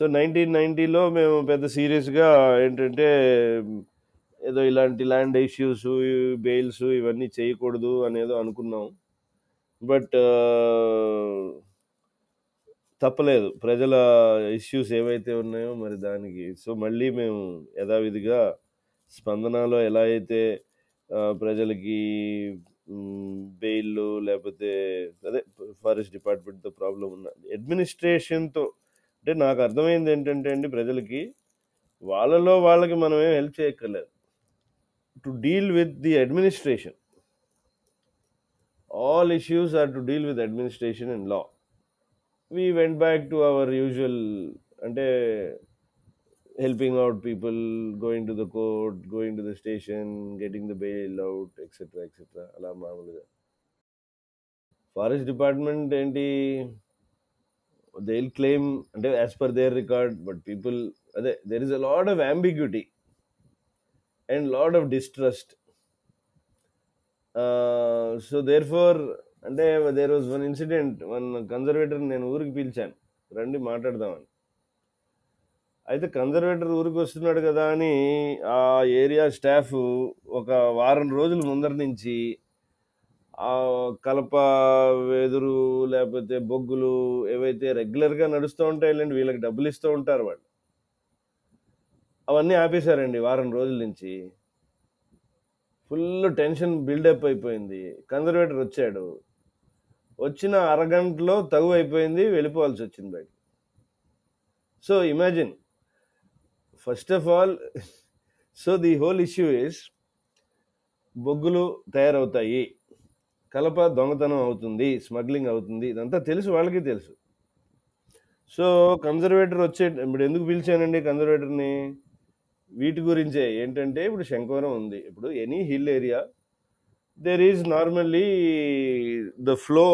So nineteen నైంటీలో మేము పెద్ద సీరియస్గా ఏంటంటే ఏదో ఇలాంటి ల్యాండ్ ఇష్యూస్ బెయిల్స్ ఇవన్నీ చేయకూడదు అనేదో అనుకున్నాం. బట్ తప్పలేదు. ప్రజల ఇష్యూస్ ఏవైతే ఉన్నాయో మరి దానికి. సో మళ్ళీ మేము యథావిధిగా స్పందనలో ఎలా అయితే ప్రజలకి బెయిల్ లేకపోతే అదే ఫారెస్ట్ డిపార్ట్మెంట్తో ప్రాబ్లం ఉన్న అడ్మినిస్ట్రేషన్తో అంటే నాకు అర్థమైంది ఏంటంటే అండి ప్రజలకి వాళ్ళలో వాళ్ళకి మనం ఏం హెల్ప్ చేయక్కర్లేదు. To deal with the administration all issues are to deal with administration and law we went back to our usual అంటే helping out people going to the court going to the station getting the bail out etcetera etcetera అలా మామూలుగా. Forest department ఏంటి? They will claim అంటే as per their record but people అదే there is a lot of ambiguity and lot of distrust so there for అంటే there was one incident one conservator నేను ఊరికి పిలిచాను. రండి మాట్లాడదామని. అయితే కన్జర్వేటర్ ఊరికి వస్తున్నాడు కదా అని ఆ ఏరియా స్టాఫ్ ఒక వారం రోజుల ముందర నుంచి కలప వెదురు లేకపోతే బొగ్గులు ఏవైతే రెగ్యులర్గా నడుస్తూ ఉంటాయిలేండి వీళ్ళకి డబ్బులు ఇస్తూ ఉంటారు వాళ్ళు. అవన్నీ ఆపేశారండి వారం రోజుల నుంచి. ఫుల్ టెన్షన్ బిల్డప్ అయిపోయింది. కన్జర్వేటర్ వచ్చాడు. వచ్చిన అరగంటలో తగు అయిపోయింది వెళ్ళిపోవాల్సి వచ్చింది బయట so imagine first of all so the whole issue is బొగ్గులు తయారవుతాయి. కలప దొంగతనం అవుతుంది స్మగ్లింగ్ అవుతుంది ఇదంతా తెలుసు వాళ్ళకి తెలుసు. సో కన్జర్వేటర్ వచ్చే ఇప్పుడు ఎందుకు పిలిచానండి కన్జర్వేటర్ని? వీటి గురించే ఏంటంటే ఇప్పుడు శంకవరం ఉంది. ఇప్పుడు any hill area there is normally the flow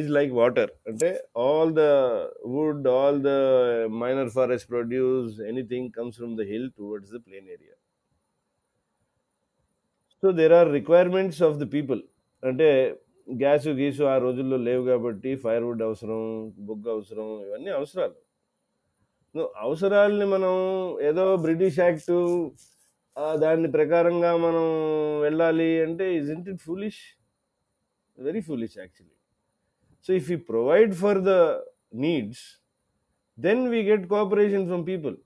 is like water అంటే all the wood all the minor forest produce anything comes from the hill towards the plain area so there are requirements of the people అంటే gas గీసు ఆ రోజుల్లో లేవు కాబట్టి firewood అవసరం బొగ్గు అవసరం ఇవన్నీ అవసరాలు. అవసరాలని మనం ఏదో బ్రిటిష్ యాక్ట్ దాని ప్రకారంగా మనం వెళ్ళాలి అంటే is isn't it foolish very foolish actually so if you provide for the needs then we get cooperation from people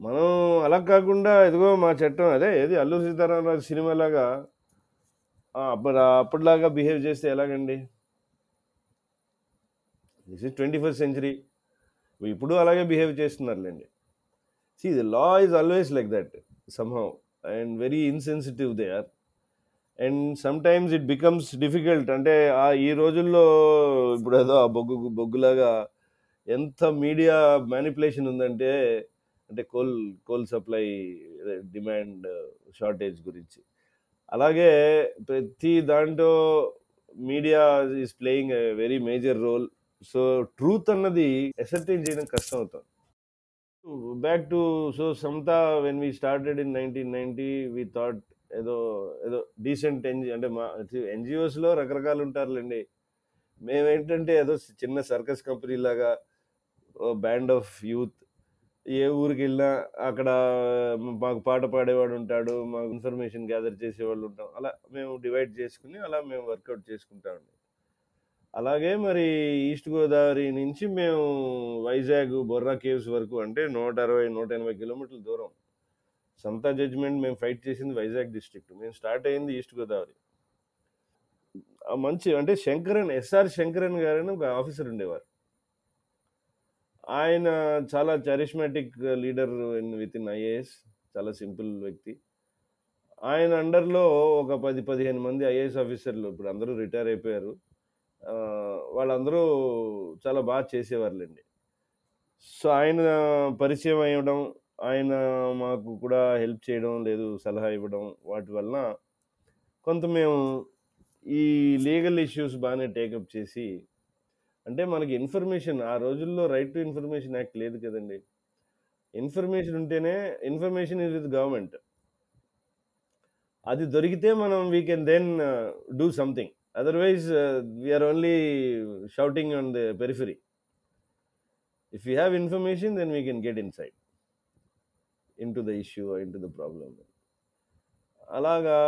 మనం అలా కాకుండా ఇదిగో మా చట్టం అదే ఏది అల్లు సీతారామరాజు సినిమాలాగా అప్పుడు అప్పటిలాగా బిహేవ్ చేస్తే ఎలాగండి? This is twenty first century ఇప్పుడు అలాగే behave చేస్తున్నారులేండి. See the law is always like that somehow and very insensitive they are and sometimes it becomes difficult అంటే ఆ ఈ రోజుల్లో ఇప్పుడు ఏదో ఆ బొగ్గు బొగ్గులాగా ఎంత మీడియా మ్యానిపులేషన్ ఉందంటే అంటే coal coal supply demand shortage గురించి. అలాగే ప్రతి దాంట్లో media is playing a very major role so truth అన్నది ఎసర్టైన్ చేయడం కష్టం అవుతుంది. Back to so Samata when we started in nineteen ninety we thought ఏదో ఏదో డీసెంట్ ఎన్జి అంటే మా ఎన్జిఓస్లో రకరకాలు ఉంటారులేండి. మేమేంటంటే ఏదో చిన్న సర్కస్ కంపెనీ లాగా బ్యాండ్ ఆఫ్ యూత్ ఏ ఊరికి వెళ్ళినా అక్కడ మాకు పాట పాడేవాడు ఉంటాడు మాకు ఇన్ఫర్మేషన్ గ్యాదర్ చేసేవాళ్ళు ఉంటాం. అలా మేము డివైడ్ చేసుకుని అలా మేము వర్కౌట్ చేసుకుంటామండి అలాగే మరి ఈస్ట్ గోదావరి నుంచి మేము వైజాగ్ బొర్రా కేవ్స్ వరకు అంటే నూట అరవై నూట ఎనభై కిలోమీటర్ల దూరం. సంతా జడ్జిమెంట్ మేము ఫైట్ చేసింది వైజాగ్ డిస్ట్రిక్ట్. మేము స్టార్ట్ అయింది ఈస్ట్ గోదావరి. మంచి అంటే శంకరన్ ఎస్ఆర్ శంకరన్ గారని ఒక ఆఫీసర్ ఉండేవారు. ఆయన చాలా charismatic leader with in IAS చాలా సింపుల్ వ్యక్తి. ఆయన అండర్లో ఒక పది పదిహేను మంది ఐఏఎస్ ఆఫీసర్లు ఇప్పుడు అందరూ రిటైర్ అయిపోయారు. వాళ్ళందరూ చాలా బాగా చేసేవారులేండి. సో ఆయన పరిచయం అయ్యడం ఆయన మాకు కూడా హెల్ప్ చేయడం లేదు సలహా ఇవ్వడం వాటి వలన కొంత మేము ఈ లీగల్ ఇష్యూస్ బాగానే టేకప్ చేసి అంటే మనకి ఇన్ఫర్మేషన్ ఆ రోజుల్లో రైట్ టు ఇన్ఫర్మేషన్ యాక్ట్ లేదు కదండి. ఇన్ఫర్మేషన్ ఉంటేనే ఇన్ఫర్మేషన్ ఇస్ విత్ గవర్నమెంట్. అది దొరికితే మనం we can then do something 'otherwise we're only shouting on the periphery if you have information then we can get inside in to the issue in to the problem అలాగా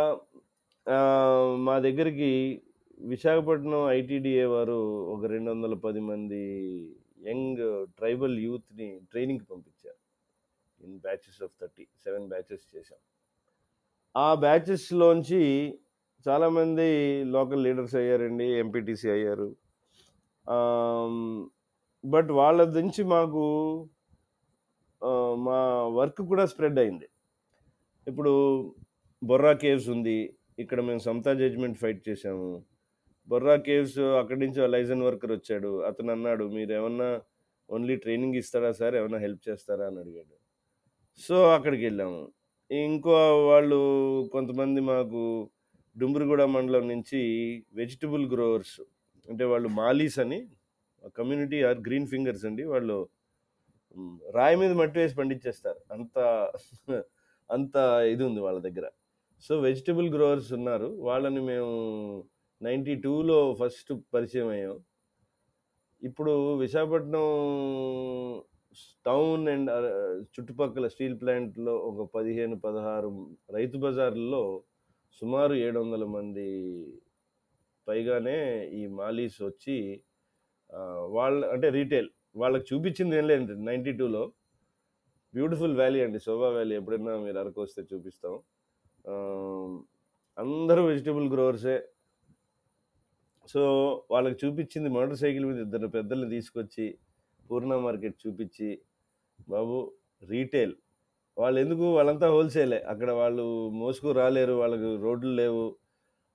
uh, మా దగ్గరికి Visakhapatnam ITDA వారు ఒక రెండు వందల పది మంది young tribal యూత్ని ట్రైనింగ్కి పంపించారు. In batches of thirty seven batches చేశాం. ఆ బ్యాచెస్లోంచి చాలామంది లోకల్ లీడర్స్ అయ్యారండి ఎంపీటీసీ అయ్యారు. బట్ వాళ్ళ నుంచి మాకు మా వర్క్ కూడా స్ప్రెడ్ అయింది. ఇప్పుడు బొర్రా కేవ్స్ ఉంది ఇక్కడ మేము సమతా జడ్జ్మెంట్ ఫైట్ చేసాము బొర్రా కేవ్స్ అక్కడి నుంచి లైజన్ వర్కర్ వచ్చాడు. అతను అన్నాడు మీరు ఏమన్నా ఓన్లీ ట్రైనింగ్ ఇస్తారా సార్? ఏమైనా హెల్ప్ చేస్తారా? అని అడిగాడు. సో అక్కడికి వెళ్ళాము. ఇంకో వాళ్ళు కొంతమంది మాకు డుమ్రిగూడ మండలం నుంచి వెజిటబుల్ గ్రోవర్స్ అంటే వాళ్ళు మాలీస్ అని కమ్యూనిటీ ఆర్ గ్రీన్ ఫింగర్స్ అండి. వాళ్ళు రాయి మీద మట్టి వేసి పండించేస్తారు. అంత అంత ఇది ఉంది వాళ్ళ దగ్గర. సో వెజిటబుల్ గ్రోవర్స్ ఉన్నారు. వాళ్ళని మేము నైంటీ టూలో ఫస్ట్ పరిచయం అయ్యాం ఇప్పుడు విశాఖపట్నం టౌన్ అండ్ చుట్టుపక్కల స్టీల్ ప్లాంట్లో ఒక పదిహేను పదహారు రైతు బజార్లో సుమారు ఏడు వందల మంది పైగానే ఈ మాలీస్ వచ్చి వాళ్ళ అంటే రీటైల్ వాళ్ళకి చూపించింది ఏం లేదు నైంటీ టూలో. బ్యూటిఫుల్ వ్యాలీ అండి శోభా వ్యాలీ ఎప్పుడైనా మీరు అరకు వస్తే చూపిస్తాం. అందరూ వెజిటబుల్ గ్రోవర్సే. సో వాళ్ళకి చూపించింది మోటార్ సైకిల్ మీద ఇద్దరు పెద్దల్ని తీసుకొచ్చి పూర్ణ మార్కెట్ చూపించి బాబు రీటైల్. వాళ్ళు ఎందుకు వాళ్ళంతా హోల్సేలే. అక్కడ వాళ్ళు మోసుకు రాలేరు వాళ్ళకి రోడ్లు లేవు.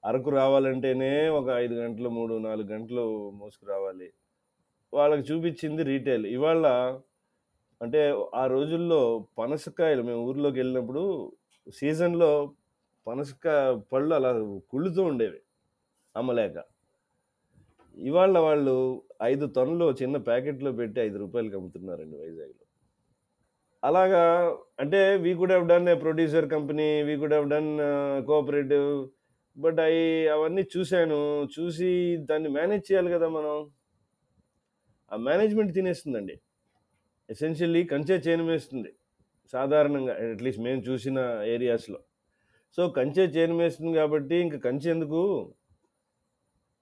అరకు రావాలంటేనే ఒక ఐదు గంటలు మూడు నాలుగు గంటలు మోసుకు రావాలి. వాళ్ళకి చూపించింది రీటైల్. ఇవాళ అంటే ఆ రోజుల్లో పనసకాయలు మేము ఊర్లోకి వెళ్ళినప్పుడు సీజన్లో పనసకాయ పళ్ళు అలా కుళ్ళుతూ ఉండేవి అమ్మలేక. ఇవాళ వాళ్ళు ఐదు టన్నులు చిన్న ప్యాకెట్లో పెట్టి ఐదు రూపాయలకి అమ్ముతున్నారండి వైజాగ్లో. అలాగా అంటే we could have done a producer company we could have done cooperative but అవి అవన్నీ చూశాను. చూసి దాన్ని మేనేజ్ చేయాలి కదా మనం. ఆ మేనేజ్మెంట్ తినేస్తుందండి. ఎసెన్షియల్లీ కంచె చేను వేస్తుంది సాధారణంగా అట్లీస్ట్ మేము చూసిన ఏరియాస్లో సో కంచె చేను వేస్తుంది కాబట్టి ఇంక కంచె ఎందుకు?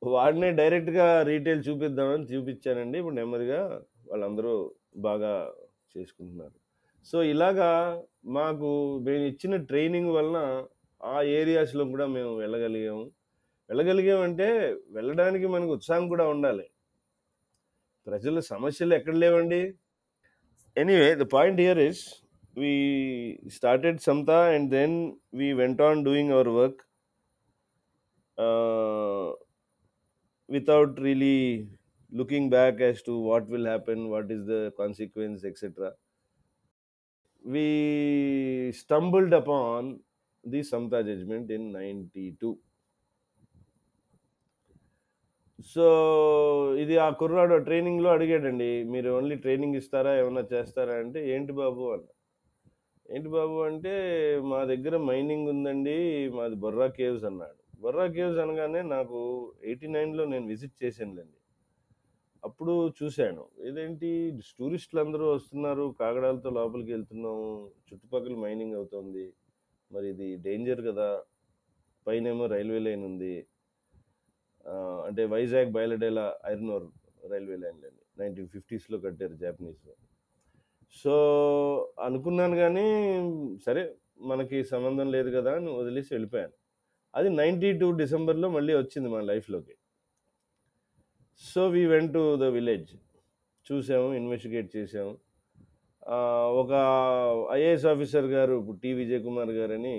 వాడినే డైరెక్ట్గా రీటైల్ చూపిద్దామని చూపించానండి. ఇప్పుడు నెమ్మదిగా వాళ్ళందరూ బాగా చేసుకుంటున్నారు. సో ఇలాగా మాకు మేము ఇచ్చిన ట్రైనింగ్ వలన ఆ ఏరియాస్లో కూడా మేము వెళ్ళగలిగాము. వెళ్ళగలిగామంటే వెళ్ళడానికి మనకు ఉత్సాహం కూడా ఉండాలి. ప్రజల సమస్యలు ఎక్కడ లేవండి. Anyway the point here is we started Samata and then we went on doing our work without really looking back as to what will happen, what is the consequence, etc. We stumbled upon the Samta judgment in 92. So ఇది ఆ కుర్రాడు ట్రైనింగ్లో అడిగాడండి మీరు only training ఇస్తారా ఏమన్నా చేస్తారా అంటే ఏంటి బాబు అన్న ఏంటి బాబు అంటే మా దగ్గర మైనింగ్ ఉందండి మాది బొర్రా కేవ్స్ అన్నాడు బొర్రా కేవ్స్ అనగానే నాకు ఎయిటీ నైన్లో నేను విజిట్ చేశానులేండి. అప్పుడు చూశాను. ఇదేంటి? టూరిస్టులు అందరూ వస్తున్నారు కాగడాలతో లోపలికి వెళ్తున్నాము చుట్టుపక్కల మైనింగ్ అవుతుంది. మరి ఇది డేంజర్ కదా. పైనేమో రైల్వే లైన్ ఉంది. అంటే వైజాగ్ బయలడేలా ఐరన్ ఓర్ రైల్వే లైన్ అండి నైన్టీన్ ఫిఫ్టీస్లో కట్టారు జాపనీస్ సో అనుకున్నాను కానీ సరే మనకి సంబంధం లేదు కదా అని వదిలేసి వెళ్ళిపోయాను. అది నైంటీ టూ డిసెంబర్లో మళ్ళీ వచ్చింది మన లైఫ్లోకి. So we went to the village చూసాము ఇన్వెస్టిగేట్ చేసాము. ఒక ఐఏఎస్ ఆఫీసర్ గారు ఇప్పుడు టి విజయ్ కుమార్ గారని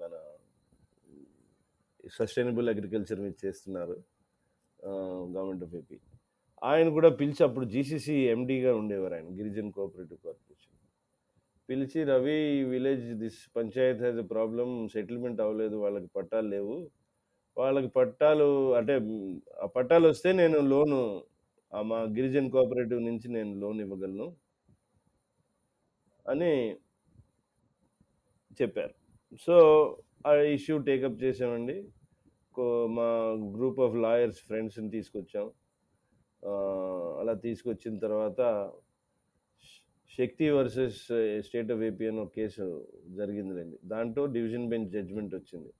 మన సస్టైనబుల్ అగ్రికల్చర్ మీద చేస్తున్నారు గవర్నమెంట్ ఆఫ్ ఏపీ. ఆయన కూడా పిలిచి అప్పుడు జీసీసీ ఎండీగా ఉండేవారు ఆయన గిరిజన్ కోఆపరేటివ్ కార్పొరేషన్. పిలిచి Ravi village this panchayat has a problem settlement అవ్వలేదు వాళ్ళకి పట్టాలు లేవు. వాళ్ళకి పట్టాలు అంటే ఆ పట్టాలు వస్తే నేను లోను ఆ మా గిరిజన్ కోఆపరేటివ్ నుంచి నేను లోన్ ఇవ్వగలను అని చెప్పారు. సో ఆ ఇష్యూ టేకప్ చేసామండి కో- మా గ్రూప్ ఆఫ్ లాయర్స్ ఫ్రెండ్స్ని తీసుకొచ్చాం. అలా తీసుకొచ్చిన తర్వాత Shakti versus state of AP అని ఒక కేసు జరిగిందిలేండి. దాంట్లో డివిజన్ బెంచ్ జడ్జిమెంట్ వచ్చింది.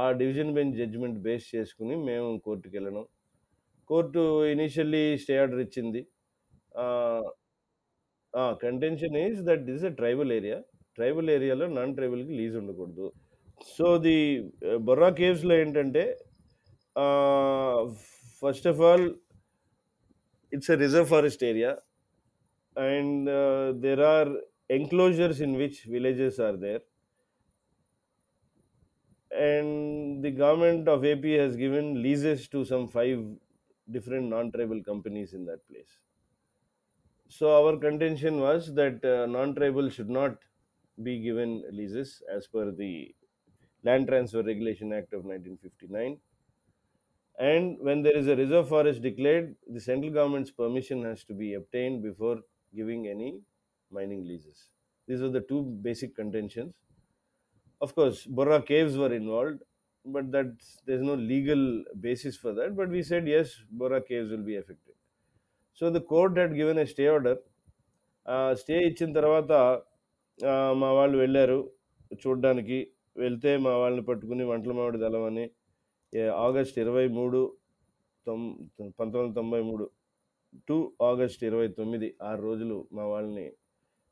ఆ డివిజన్ బెంచ్ జడ్జిమెంట్ బేస్ చేసుకుని మేము కోర్టుకి వెళ్ళడం కోర్టు ఇనిషియల్లీ స్టే ఆర్డర్ ఇచ్చింది. Contention is that this a tribal area tribal ఏరియాలో నాన్ ట్రైబల్కి లీజ్ ఉండకూడదు. సో ది బొర్రా కేవ్స్లో ఏంటంటే first of all it's a reserve forest area and uh, there are enclosures in which villages are there. And the government of ap has given leases to some five different non-tribal companies in that place. So our contention was that uh, non-tribal should not be given leases as per the land transfer regulation act of 1959 and when there is a reserve forest declared the central government's permission has to be obtained before giving any mining leases. These are the two basic contentions. Of course, Borra caves were involved, but that's there's no legal basis for that. But we said yes, Borra caves will be affected. So the court had given a stay order. Stay ఇచ్చిన తర్వాత మా వాళ్ళు వెళ్ళారు చూడడానికి వెళ్తే మా వాళ్ళని పట్టుకుని వంటల మామిడి దళం ఆగస్ట్ ఇరవై మూడు తొమ్ పంతొమ్మిది వందల తొంభై మూడు టు ఆగస్ట్ ఇరవై తొమ్మిది ఆరు రోజులు మా వాళ్ళని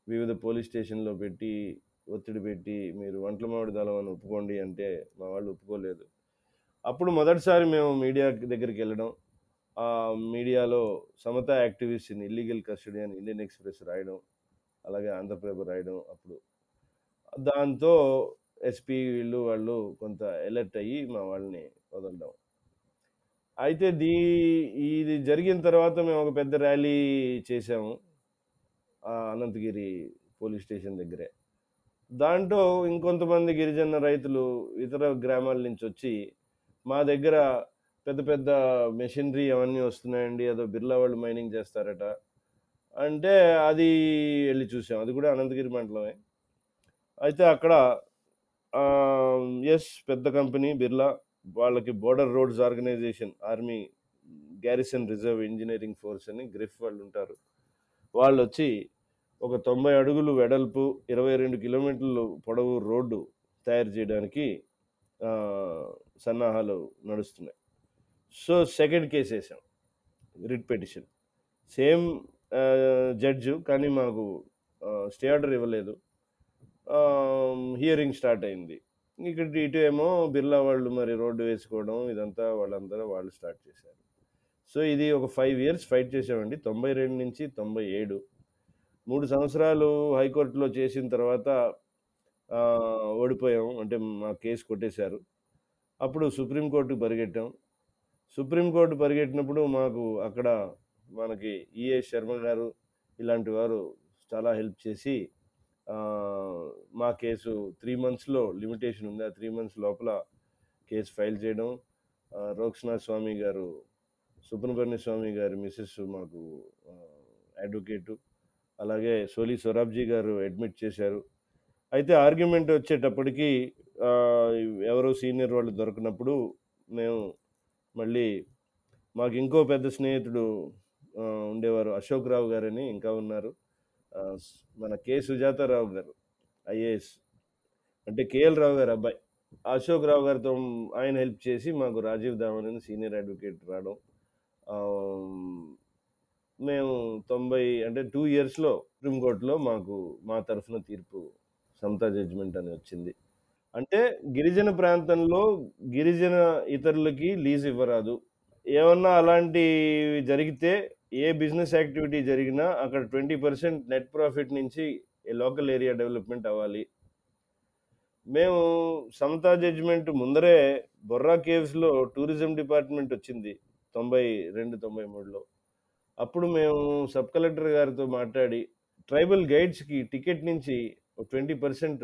వివిధ పోలీస్ స్టేషన్లో పెట్టి ఒత్తిడి పెట్టి మీరు వంటల మామిడి దళం అని ఒప్పుకోండి అంటే మా వాళ్ళు ఒప్పుకోలేదు. అప్పుడు మొదటిసారి మేము మీడియా దగ్గరికి వెళ్ళడం ఆ మీడియాలో Samatha activist in illegal custody అని ఇండియన్ ఎక్స్ప్రెస్ రాయడం అలాగే ఆంధ్రప్రభ రాయడం అప్పుడు. దాంతో ఎస్పీ వీళ్ళు వాళ్ళు కొంత అలర్ట్ అయ్యి మా వాళ్ళని వదలడం. అయితే దీ ఇది జరిగిన తర్వాత మేము ఒక పెద్ద ర్యాలీ చేసాము ఆ అనంతగిరి పోలీస్ స్టేషన్ దగ్గరే. దాంట్లో ఇంకొంతమంది గిరిజన రైతులు ఇతర గ్రామాల నుంచి వచ్చి మా దగ్గర పెద్ద పెద్ద మెషినరీ అవన్నీ వస్తున్నాయండి అదో బిర్లా వాళ్ళు మైనింగ్ చేస్తారట. అంటే అది వెళ్ళి చూసాం అది కూడా అనంతగిరి మండలమే. అయితే అక్కడ ఎస్ పెద్ద కంపెనీ బిర్లా వాళ్ళకి border roads organisation army garrison reserve engineering force అని గ్రిఫ్ వాళ్ళు ఉంటారు. వాళ్ళు వచ్చి ఒక తొంభై అడుగులు వెడల్పు ఇరవై రెండు కిలోమీటర్లు పొడవు రోడ్డు తయారు చేయడానికి సన్నాహాలు నడుస్తున్నాయి. సో సెకండ్ కేసు వేసాం రిట్ పిటిషన్. సేమ్ జడ్జు కానీ మాకు స్టే ఆర్డర్ ఇవ్వలేదు. హియరింగ్ స్టార్ట్ అయింది. ఇక్కడ ఇటు ఏమో బిర్లా వాళ్ళు మరి రోడ్డు వేసుకోవడం ఇదంతా వాళ్ళందరూ వాళ్ళు స్టార్ట్ చేశారు. సో ఇది ఒక ఫైవ్ ఇయర్స్ ఫైట్ చేసామండి తొంభై రెండు నుంచి తొంభై ఏడు. మూడు సంవత్సరాలు హైకోర్టులో చేసిన తర్వాత ఓడిపోయాం. అంటే మా కేసు కొట్టేశారు. అప్పుడు సుప్రీంకోర్టుకు పరిగెట్టాం. సుప్రీంకోర్టు పరిగెట్టినప్పుడు మాకు అక్కడ మనకి ఈఏ శర్మ గారు ఇలాంటి వారు చాలా హెల్ప్ చేసి మా కేసు త్రీ మంత్స్లో లిమిటేషన్ ఉంది. ఆ త్రీ మంత్స్ లోపల కేసు ఫైల్ చేయడం. రోక్షనాథ్ స్వామి గారు సుబ్రహ్మణ్య స్వామి గారి మిస్సెస్ మాకు అడ్వకేటు. అలాగే సోలి సొరాబ్జీ గారు అడ్మిట్ చేశారు. అయితే ఆర్గ్యుమెంట్ వచ్చేటప్పటికి ఎవరో సీనియర్ వాళ్ళు దొరకనప్పుడు మేము మళ్ళీ మాకు ఇంకో పెద్ద స్నేహితుడు ఉండేవారు అశోక్ రావు గారని ఇంకా ఉన్నారు. మన కె. సుజాతారావు గారు ఐఏఎస్. అంటే కేఎల్ రావు గారు అబ్బాయి. అశోక్ రావు గారితో ఆయన హెల్ప్ చేసి మాకు రాజీవ్ దామన్ అని సీనియర్ అడ్వకేట్ రావడం. మేము తొంభై అంటే టూ ఇయర్స్లో సుప్రీంకోర్టులో మాకు మా తరఫున తీర్పు సమతా జడ్జిమెంట్ అని వచ్చింది. అంటే గిరిజన ప్రాంతంలో గిరిజన ఇతరులకి లీజ్ ఇవ్వరాదు. ఏమన్నా అలాంటివి జరిగితే ఏ బిజినెస్ యాక్టివిటీ జరిగినా అక్కడ ట్వంటీ పర్సెంట్ నెట్ ప్రాఫిట్ నుంచి లోకల్ ఏరియా డెవలప్మెంట్ అవ్వాలి. మేము సమతా జడ్జిమెంట్ ముందరే బొర్రా కేవ్స్లో టూరిజం డిపార్ట్మెంట్ వచ్చింది తొంభై రెండు తొంభై మూడులో. అప్పుడు మేము సబ్ కలెక్టర్ గారితో మాట్లాడి ట్రైబల్ గైడ్స్కి టికెట్ నుంచి ఒక ట్వంటీ పర్సెంట్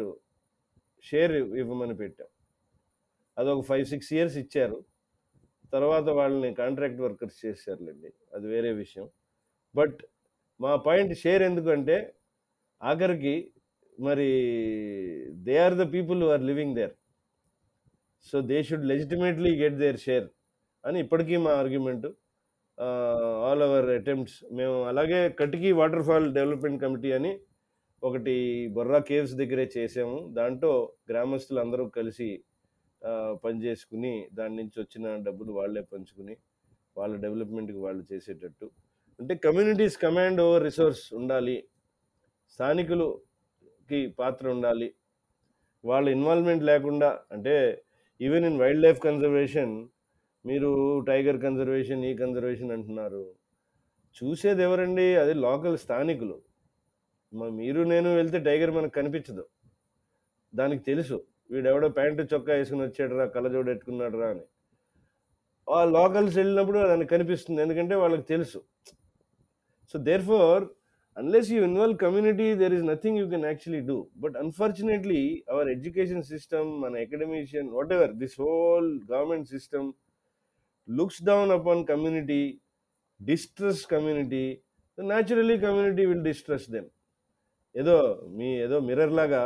షేర్ ఇవ్వమని పెట్టాం. అదొక ఫైవ్ సిక్స్ ఇయర్స్ ఇచ్చారు. తర్వాత వాళ్ళని కాంట్రాక్ట్ వర్కర్స్ చేశారులేండి. అది వేరే విషయం. బట్ మా పాయింట్ షేర్ ఎందుకంటే ఆఖరికి మరి they are the people are living there so they should legitimately get their share అని ఇప్పటికీ మా ఆర్గ్యుమెంటు ఆల్ అవర్ అటెంప్ట్స్ మేము అలాగే Katiki water fall development committee అని ఒకటి బొర్రా కేవ్స్ దగ్గరే చేసాము. దాంట్లో గ్రామస్తులు అందరూ కలిసి పనిచేసుకుని దాని నుంచి వచ్చిన డబ్బులు వాళ్ళే పంచుకుని వాళ్ళ డెవలప్మెంట్కి వాళ్ళు చేసేటట్టు. అంటే కమ్యూనిటీస్ కమాండ్ ఓవర్ రిసోర్స్ ఉండాలి. స్థానికులకి పాత్ర ఉండాలి. వాళ్ళ ఇన్వాల్వ్మెంట్ లేకుండా అంటే even in wildlife conservation మీరు టైగర్ కన్జర్వేషన్ ఈ కన్జర్వేషన్ అంటున్నారు. చూసేది ఎవరండి? అది లోకల్ స్థానికులు. మీరు నేను వెళ్తే టైగర్ మనకు కనిపించదు. దానికి తెలుసు. వీడెవడో ప్యాంటు చొక్కా వేసుకుని వచ్చాడురా కళ్ళజోడు పెట్టుకున్నాడురా అని. ఆ లోకల్స్ వెళ్ళినప్పుడు దానికి కనిపిస్తుంది. ఎందుకంటే వాళ్ళకి తెలుసు. So therefore unless you involve community there is nothing you can actually do but unfortunately our education system మన academician whatever this whole government system looks down upon community distress community naturally community will distress them ఏదో మీ ఏదో mirror లాగా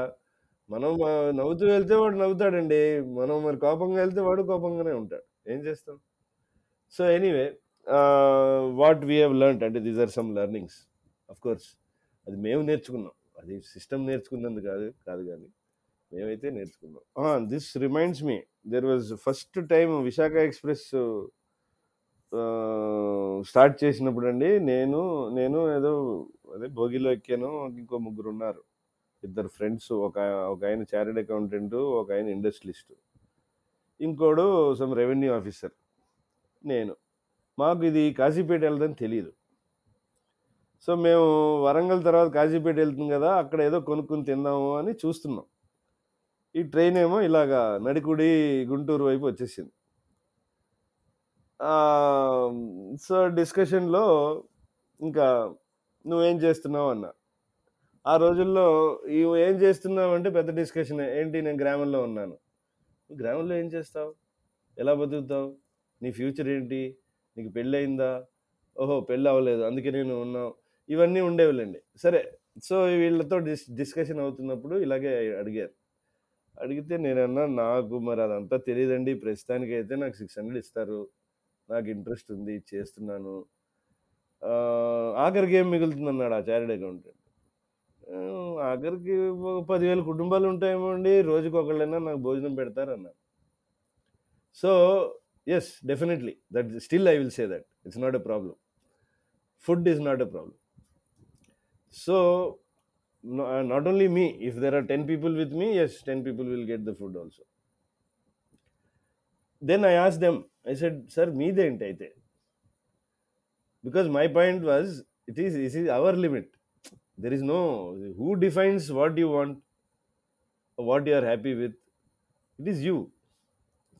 మనం ఆ, నవ్వుతూ వెళ్తే వాడు నవ్వుతాడండి. మనం మరి కోపంగా వెళ్తే వాడు కోపంగానే ఉంటాడు. ఏం చేస్తాం? So anyway what we have learn అంటే these are some learnings. Of course అది మేము నేర్చుకున్నాం. అది సిస్టమ్ నేర్చుకున్నందుకు కాదు కాదు కానీ మేమైతే నేర్చుకున్నాం. This reminds me. There was first time Visakha express start చేసినప్పుడు అండి నేను నేను ఏదో అదే భోగిలో ఎక్కాను ఇంకో ముగ్గురు ఉన్నారు ఇద్దరు ఫ్రెండ్స్ ఒక ఒక ఆయన చారిటీ అకౌంటెంట్ ఒక ఆయన ఇండస్ట్రియలిస్ట్. ఇంకోడు సమ్ రెవెన్యూ ఆఫీసర్. నేను. మాకు ఇది కాశీపేట వెళ్దని తెలియదు సో మేము వరంగల్ తర్వాత కాశీపేట వెళ్తుంది కదా అక్కడ ఏదో కొనుక్కుని తిందాము అని చూస్తున్నాం. ఈ ట్రైన్ ఏమో ఇలాగా నడికుడి గుంటూరు వైపు వచ్చేసింది. సో డిస్కషన్లో ఇంకా నువ్వేం చేస్తున్నావు అన్న. ఆ రోజుల్లో ఈ ఏం చేస్తున్నావు అంటే పెద్ద డిస్కషన్. ఏంటి నేను గ్రామంలో ఉన్నాను. గ్రామంలో ఏం చేస్తావు? ఎలా బతుకుతావు? నీ ఫ్యూచర్ ఏంటి? నీకు పెళ్ళి అయిందా ఓహో పెళ్ళి అవ్వలేదు. అందుకే నేను ఉన్నావు. ఇవన్నీ ఉండేవిలేండి. సరే సో వీళ్ళతో డిస్ డిస్కషన్ అవుతున్నప్పుడు ఇలాగే అడిగారు. అడిగితే నేనన్నా నాకు మరి అదంతా తెలియదండి ప్రస్తుతానికి అయితే నాకు సిక్స్ హండ్రెడ్ ఇస్తారు. నాకు ఇంట్రెస్ట్ ఉంది చేస్తున్నాను. ఆఖరికి ఏం మిగులుతుంది అన్నాడు ఆ చారిటీ అకౌంటెంట్. ఆఖరికి ఒక పదివేల కుటుంబాలు ఉంటాయేమో అండి రోజుకి ఒకళ్ళైనా నాకు భోజనం పెడతారు అన్నారు so yes definitely that still I will say that it's not a problem food is not a problem so not only me if there are ten people with me yes ten people will get the food also then I ask them I said sir మీదేంటి అయితే because my point was it is is is our limit there is no who defines what you want what you are happy with. It is you.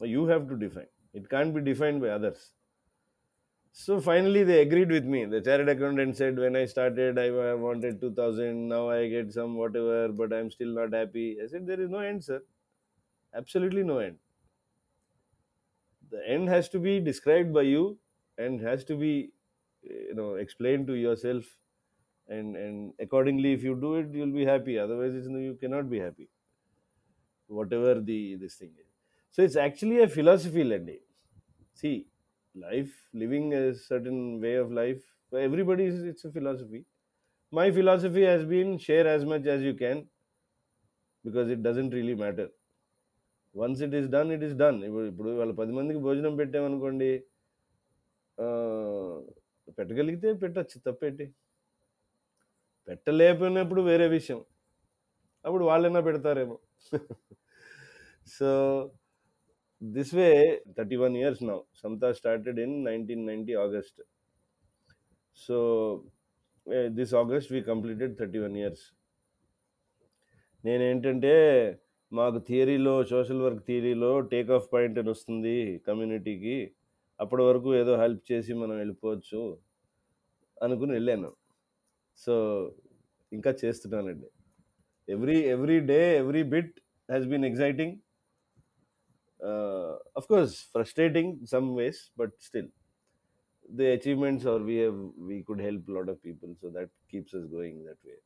You have to define. It can't be defined by others. So finally they agreed with me. The chartered accountant said when i started i wanted 2000 now i get some whatever but i'm still not happy. I said there is no end sir. Absolutely no end. The end has to be described by you and has to be you know explained to yourself And, and accordingly, if you do it, you'll be happy. Otherwise, it's, you cannot be happy. Whatever the this thing is. So it's actually a philosophy, Lendy. See, life living a certain way of life for everybody is it's a philosophy my philosophy has been share as much as you can because it doesn't really matter once it is done it is done ఇప్పుడు ఇప్పుడు వాళ్ళ పది మందికి భోజనం పెట్టామనుకోండి ఆ, పెట్టగలిగితే పెట్టచ్చు తప్పేంటి పెట్టలేకపోయినప్పుడు వేరే విషయం. అప్పుడు వాళ్ళైనా పెడతారేమో. So this way thirty one years now Samatha started in nineteen ninety August so this August we completed thirty one years నేనేంటంటే మాకు థియరీలో సోషల్ వర్క్ థియరీలో టేక్ ఆఫ్ పాయింట్ అని వస్తుంది కమ్యూనిటీకి అప్పటి వరకు ఏదో హెల్ప్ చేసి మనం వెళ్ళిపోవచ్చు అనుకుని వెళ్ళాను. సో ఇంకా చేస్తున్నానండి every every day every bit has been exciting uh, of course frustrating some ways but still the achievements or we have we could help a lot of people so that keeps us going that way